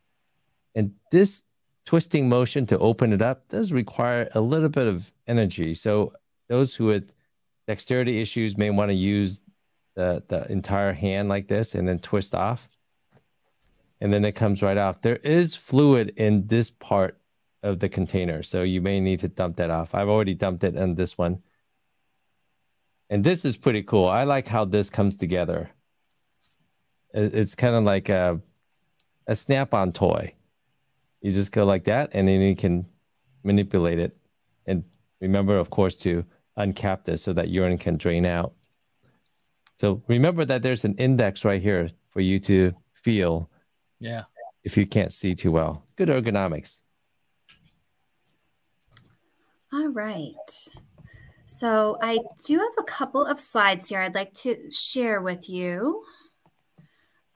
C: And this twisting motion to open it up does require a little bit of energy. So those who with dexterity issues may want to use the, the entire hand like this and then twist off and then it comes right off. There is fluid in this part of the container, so you may need to dump that off. I've already dumped it in this one. And this is pretty cool. I like how this comes together. It's kind of like a, a snap-on toy. You just go like that, and then you can manipulate it. And remember, of course, to uncap this so that urine can drain out. So remember that there's an index right here for you to feel
A: yeah.
C: If you can't see too well, good ergonomics.
B: All right. So I do have a couple of slides here I'd like to share with you.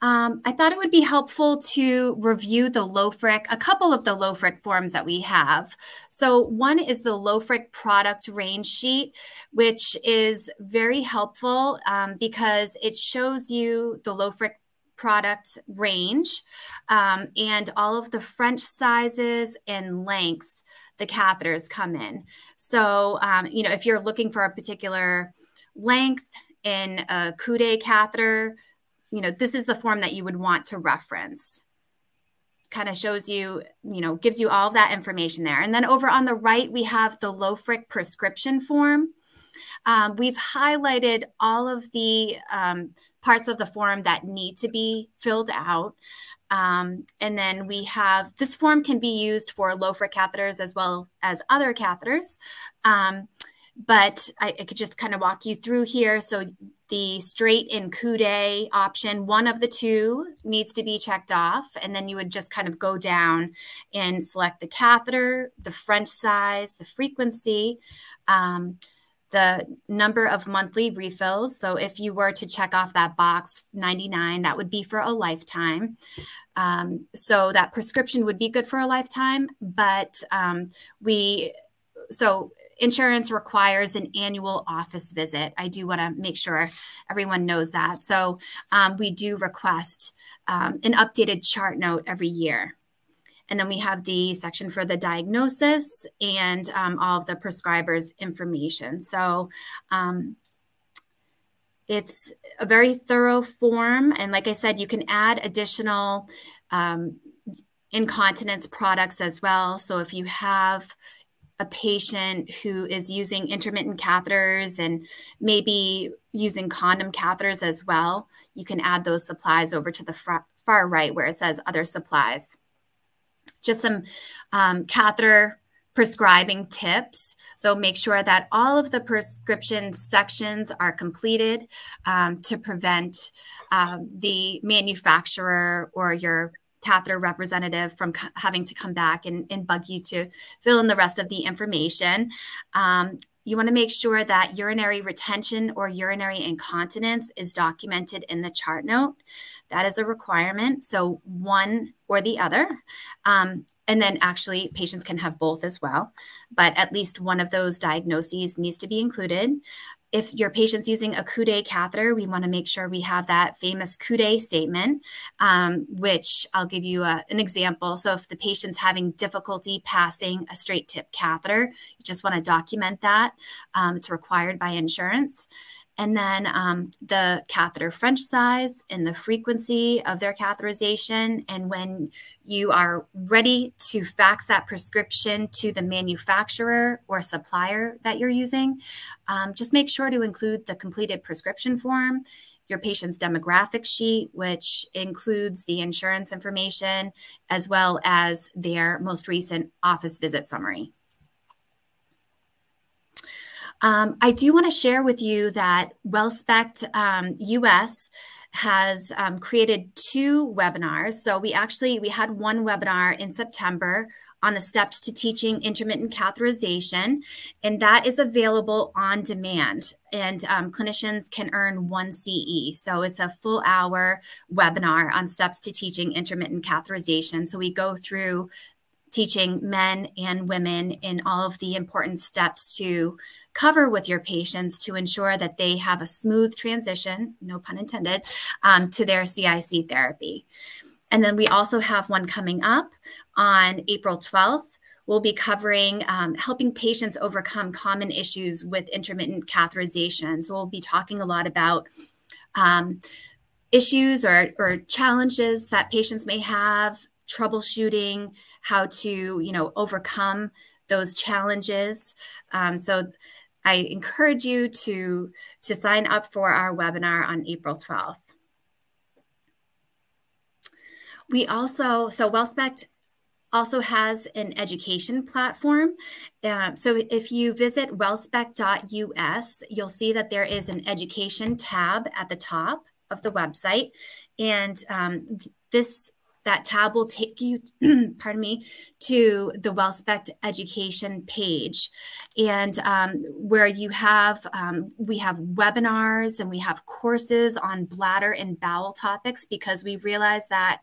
B: Um, I thought it would be helpful to review the Lofric, a couple of the Lofric forms that we have. So one is the Lofric product range sheet, which is very helpful um, because it shows you the Lofric product range um, and all of the French sizes and lengths the catheters come in. So, um, you know, if you're looking for a particular length in a Coude catheter, you know, this is the form that you would want to reference. Kind of shows you, you know, gives you all of that information there. And then over on the right, we have the Lofric prescription form. Um, we've highlighted all of the um, parts of the form that need to be filled out. Um, and then we have this form can be used for Lofric catheters as well as other catheters. Um, but I, I, could just kind of walk you through here. So the straight in Coude option, one of the two needs to be checked off. And then you would just kind of go down and select the catheter, the French size, the frequency, um, the number of monthly refills. So if you were to check off that box 99, that would be for a lifetime. Um, so that prescription would be good for a lifetime, but um, we, so insurance requires an annual office visit. I do want to make sure everyone knows that. So um, we do request um, an updated chart note every year. And then we have the section for the diagnosis and um, all of the prescriber's information. So um, it's a very thorough form. And like I said, you can add additional um, incontinence products as well. So if you have a patient who is using intermittent catheters and maybe using condom catheters as well, you can add those supplies over to the far right where it says other supplies just some um, catheter prescribing tips. So make sure that all of the prescription sections are completed um, to prevent um, the manufacturer or your catheter representative from having to come back and, and, bug you to fill in the rest of the information. Um, you want to make sure that urinary retention or urinary incontinence is documented in the chart note. That is a requirement. So one or the other. Um, and then actually patients can have both as well, but at least one of those diagnoses needs to be included. If your patient's using a Coude catheter, we want to make sure we have that famous Coude statement, um, which I'll give you a, an example. So if the patient's having difficulty passing a straight tip catheter, you just want to document that. Um, it's required by insurance and then um, the catheter French size and the frequency of their catheterization. And when you are ready to fax that prescription to the manufacturer or supplier that you're using, um, just make sure to include the completed prescription form, your patient's demographic sheet, which includes the insurance information, as well as their most recent office visit summary. Um, I do want to share with you that WellSpect um, US has um, created two webinars. So we actually we had one webinar in September on the steps to teaching intermittent catheterization, and that is available on demand. And um, clinicians can earn one CE. So it's a full hour webinar on steps to teaching intermittent catheterization. So we go through teaching men and women in all of the important steps to cover with your patients to ensure that they have a smooth transition, no pun intended, um, to their CIC therapy. And then we also have one coming up on April 12th. We'll be covering um, helping patients overcome common issues with intermittent catheterization. So we'll be talking a lot about um, issues or, or challenges that patients may have, troubleshooting, how to you know overcome those challenges. Um, so I encourage you to, to sign up for our webinar on April 12th. We also, so WellSpect also has an education platform. Um, so if you visit wellspect.us, you'll see that there is an education tab at the top of the website. And um, this that tab will take you, pardon me, to the WellSpect education page, and um, where you have um, we have webinars and we have courses on bladder and bowel topics because we realize that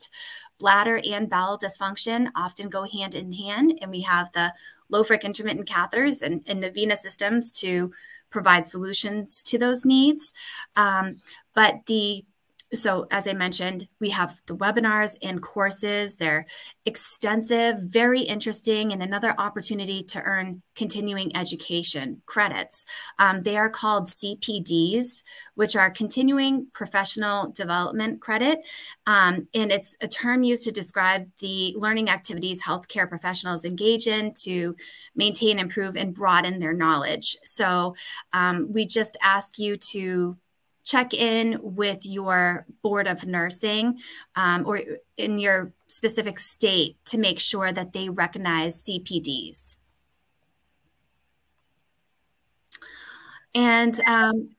B: bladder and bowel dysfunction often go hand in hand, and we have the Lofric intermittent catheters and, and Navina systems to provide solutions to those needs. Um, but the so as I mentioned, we have the webinars and courses. They're extensive, very interesting, and another opportunity to earn continuing education credits. Um, they are called CPDs, which are continuing professional development credit. Um, and it's a term used to describe the learning activities healthcare professionals engage in to maintain, improve, and broaden their knowledge. So um, we just ask you to check in with your board of nursing um, or in your specific state to make sure that they recognize CPDs. And um,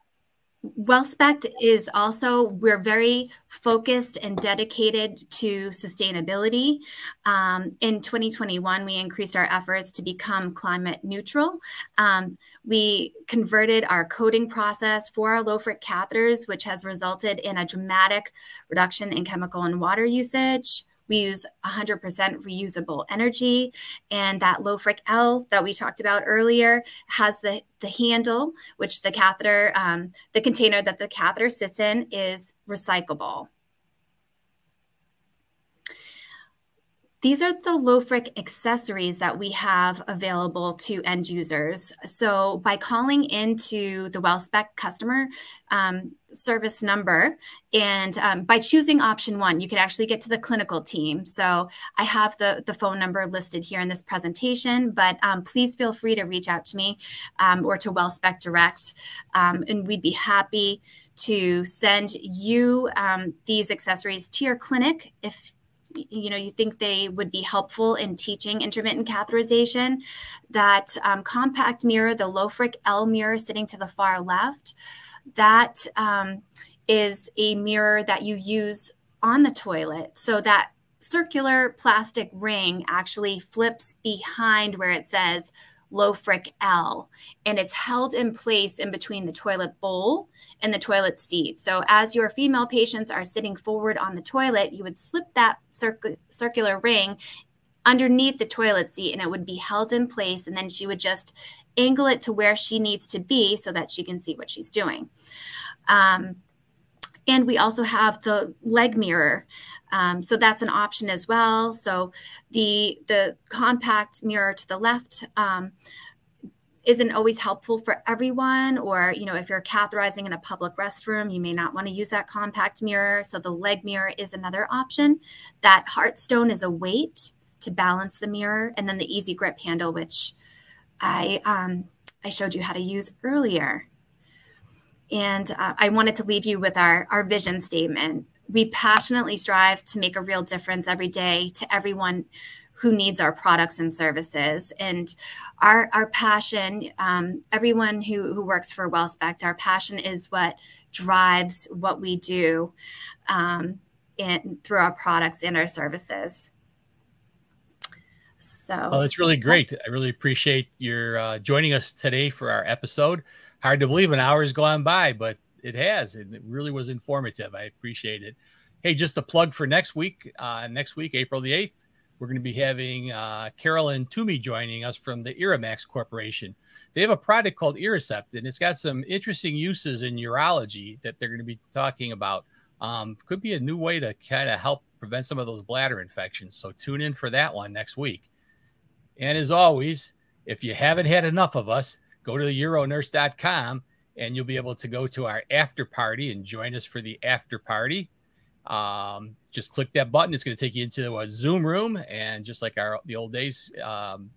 B: WellSpect is also, we're very focused and dedicated to sustainability. Um, in 2021, we increased our efforts to become climate neutral. Um, we converted our coating process for our Lofric catheters, which has resulted in a dramatic reduction in chemical and water usage. We use 100% reusable energy. And that Lofric L that we talked about earlier has the, the handle, which the catheter, um, the container that the catheter sits in is recyclable. These are the Lofric accessories that we have available to end users. So by calling into the WellSpect customer um, service number and um, by choosing option one, you can actually get to the clinical team. So I have the, the phone number listed here in this presentation, but um, please feel free to reach out to me um, or to WellSpect Direct um, and we'd be happy to send you um, these accessories to your clinic if you know you think they would be helpful in teaching intermittent catheterization that um, compact mirror the lofric l mirror sitting to the far left that um, is a mirror that you use on the toilet. So that circular plastic ring actually flips behind where it says Lofric L, and it's held in place in between the toilet bowl and the toilet seat. So as your female patients are sitting forward on the toilet, you would slip that circ- circular ring underneath the toilet seat and it would be held in place and then she would just angle it to where she needs to be so that she can see what she's doing. Um, and we also have the leg mirror. Um, so that's an option as well. So the, the compact mirror to the left um, isn't always helpful for everyone or you know if you're catheterizing in a public restroom you may not want to use that compact mirror so the leg mirror is another option that heartstone is a weight to balance the mirror and then the easy grip handle which i um, i showed you how to use earlier and uh, I wanted to leave you with our, our vision statement. We passionately strive to make a real difference every day to everyone who needs our products and services. And our, our passion, um, everyone who, who works for WellSpect, our passion is what drives what we do um, in, through our products and our services. So,
A: well, it's really great. I really appreciate your uh, joining us today for our episode hard to believe an hour has gone by, but it has. And it really was informative. I appreciate it. Hey, just a plug for next week. Uh, next week, April the 8th, we're going to be having uh, Carolyn Toomey joining us from the Irrimax Corporation. They have a product called Irrisept, and it's got some interesting uses in urology that they're going to be talking about. Um, could be a new way to kind of help prevent some of those bladder infections. So tune in for that one next week. And as always, if you haven't had enough of us, go to uronurse.com and you'll be able to go to our after party and join us for the after party. Um, just click that button. It's going to take you into a Zoom room, and just like our the old days. Um,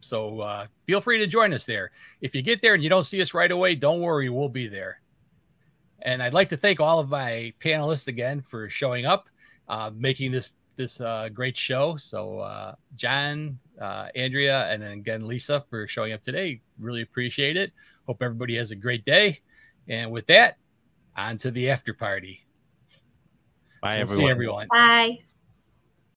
A: so uh, feel free to join us there. If you get there and you don't see us right away, don't worry, we'll be there. And I'd like to thank all of my panelists again for showing up, uh, making this this uh, great show. So uh, John, uh, Andrea, and then again Lisa for showing up today. Really appreciate it. Hope everybody has a great day. And with that, on to the after party.
C: Bye,
A: we'll
C: everyone.
A: See everyone.
B: Bye.